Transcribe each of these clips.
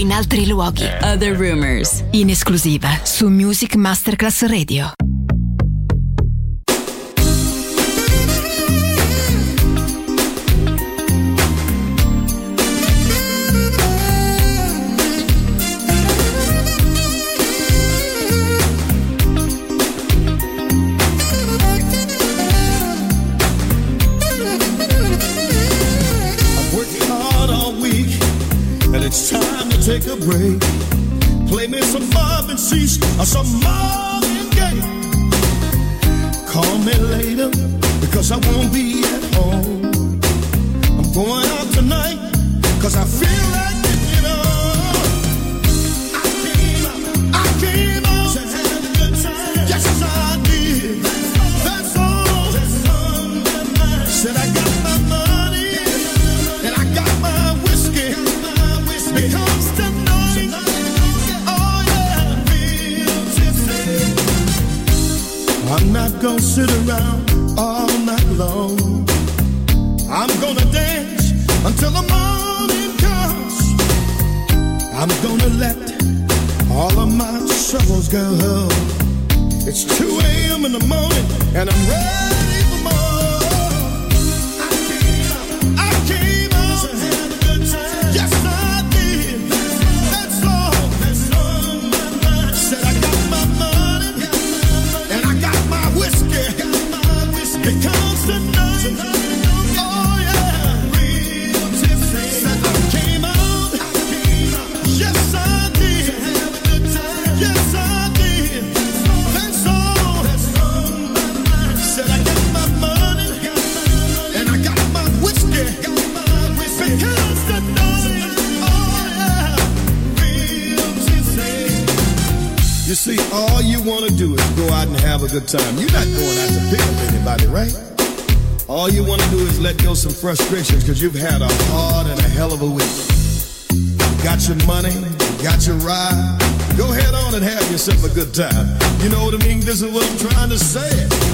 in altri luoghi. Other Rumors, in esclusiva su Music Masterclass Radio. take a break. Play me some Marvin Sease or some Marvin Gaye. Call me later because I won't be at home. I'm going out tonight because I feel like sit around all night long. I'm gonna dance until the morning comes. I'm gonna let all of my troubles go. It's 2 a.m. in the morning and I'm ready. See, all you want to do is go out and have a good time. You're not going out to pick up anybody, right? All you want to do is let go some frustrations because you've had a hard and a hell of a week. You got your money, you got your ride. Go head on and have yourself a good time. You know what I mean? This is what I'm trying to say.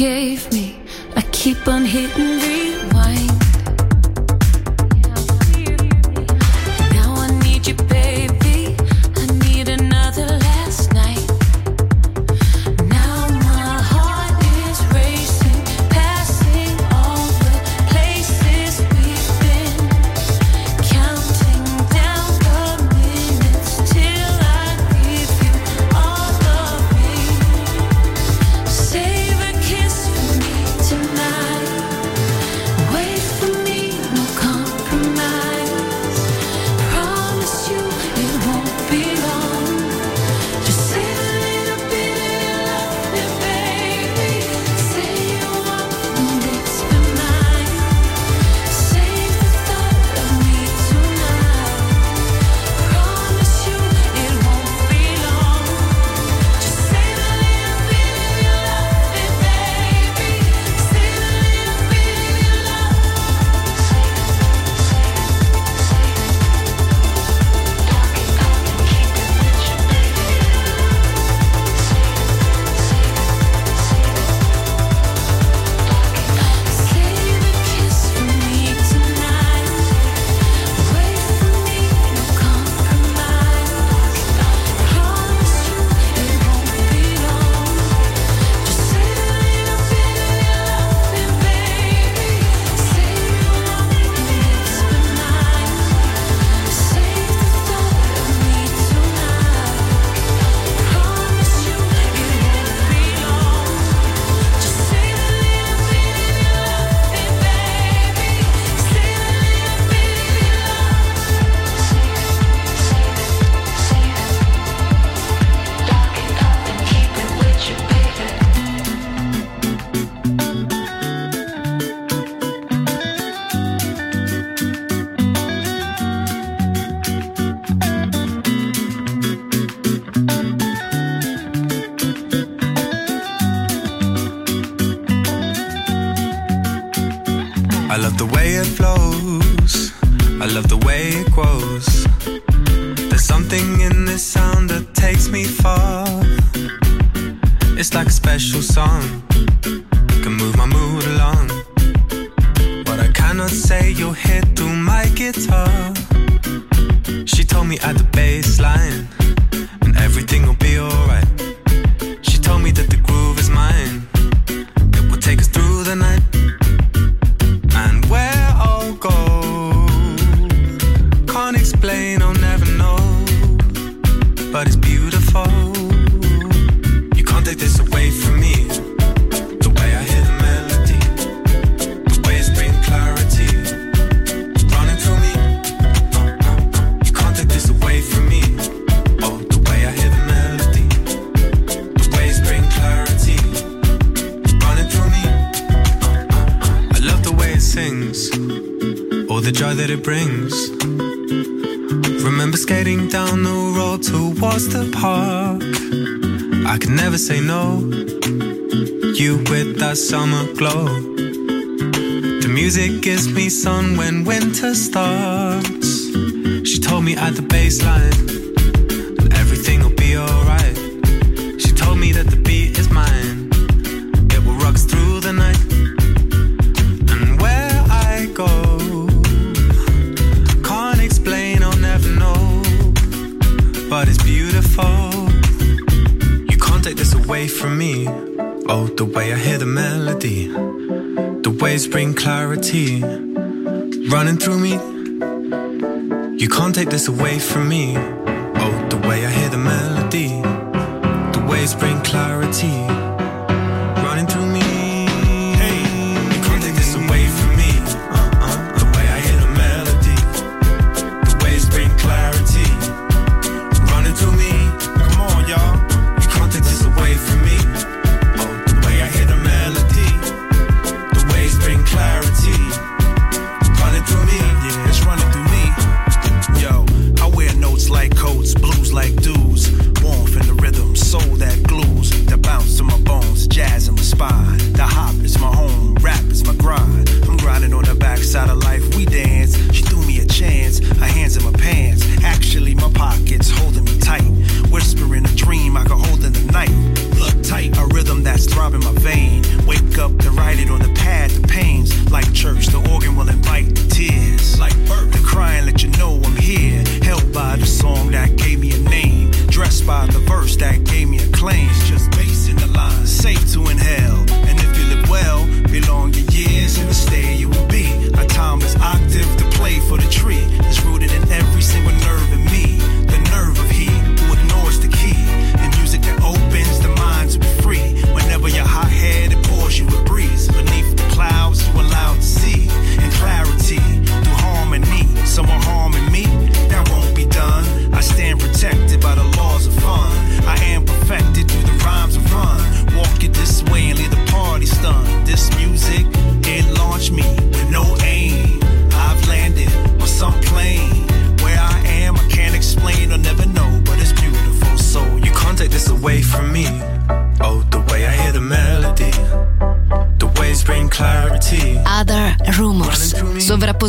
Gave me, I keep on hitting rewind. everything will be alright. She told me that the beat is mine. It will rock through the night. And where I go, can't explain, I'll never know. But it's beautiful. You can't take this away from me. Oh, the way I hear the melody, the waves bring clarity, running through me. You can't take this away from me. Oh, the way I hear the melody, the waves bring clarity.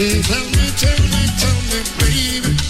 Tell me, tell me, tell me, baby.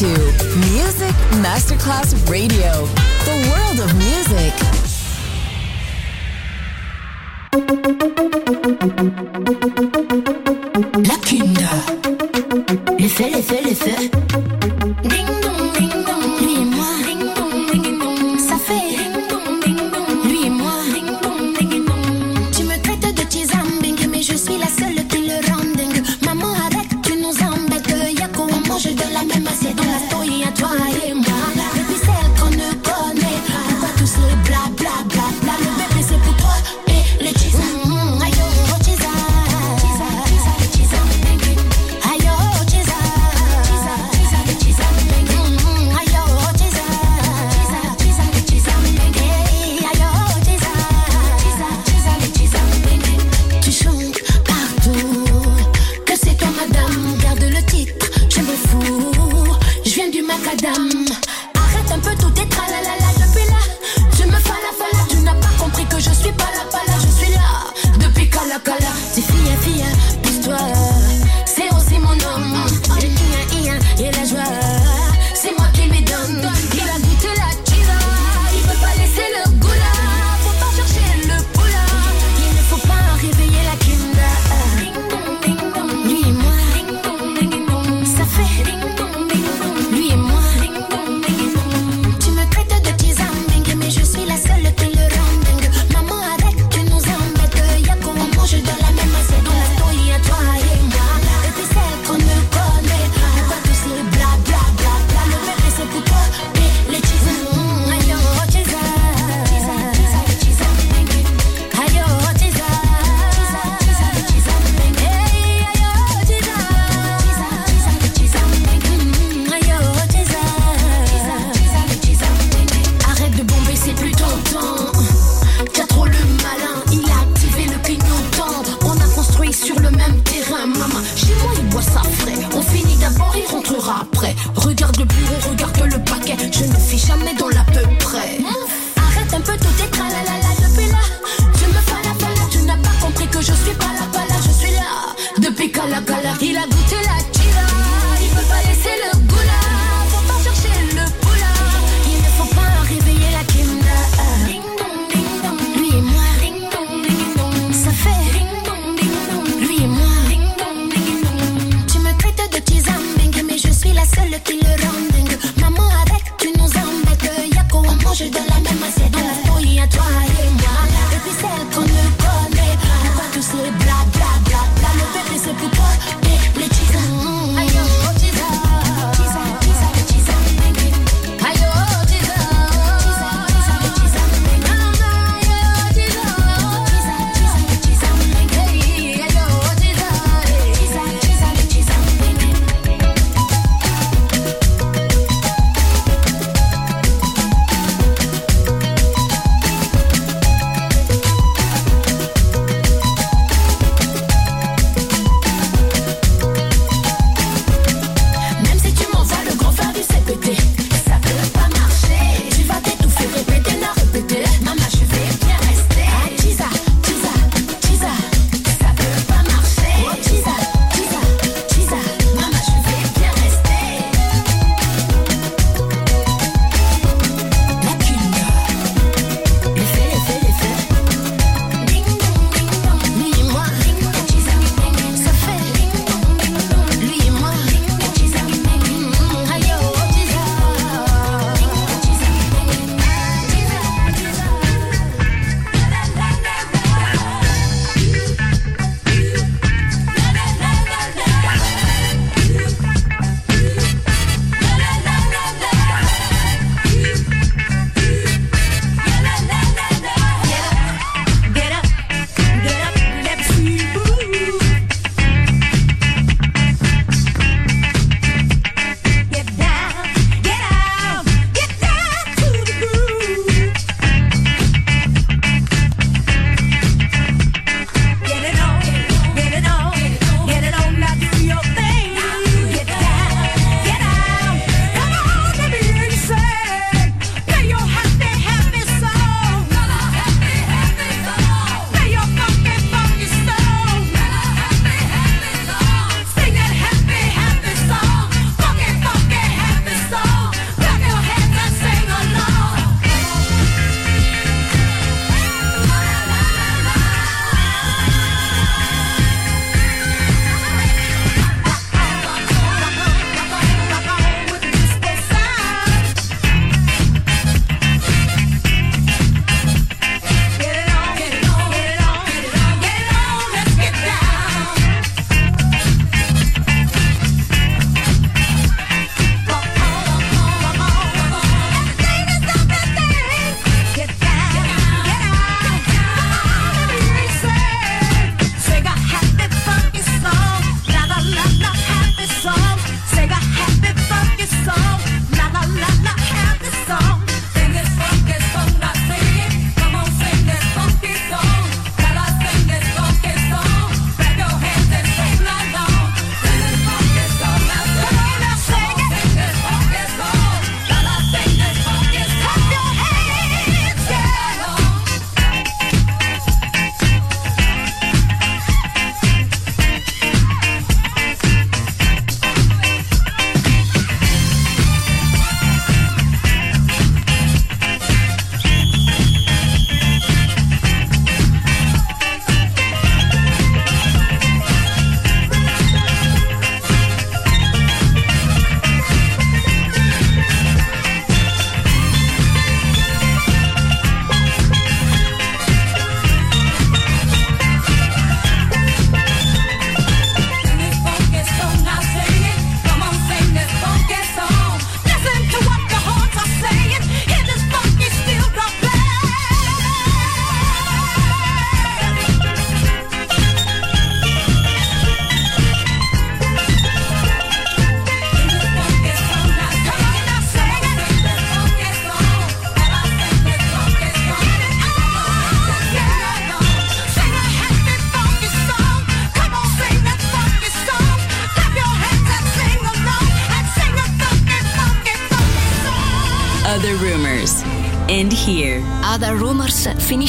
to Music Masterclass Radio, the world of music. La Kinder. Le feu, le feu, le feu.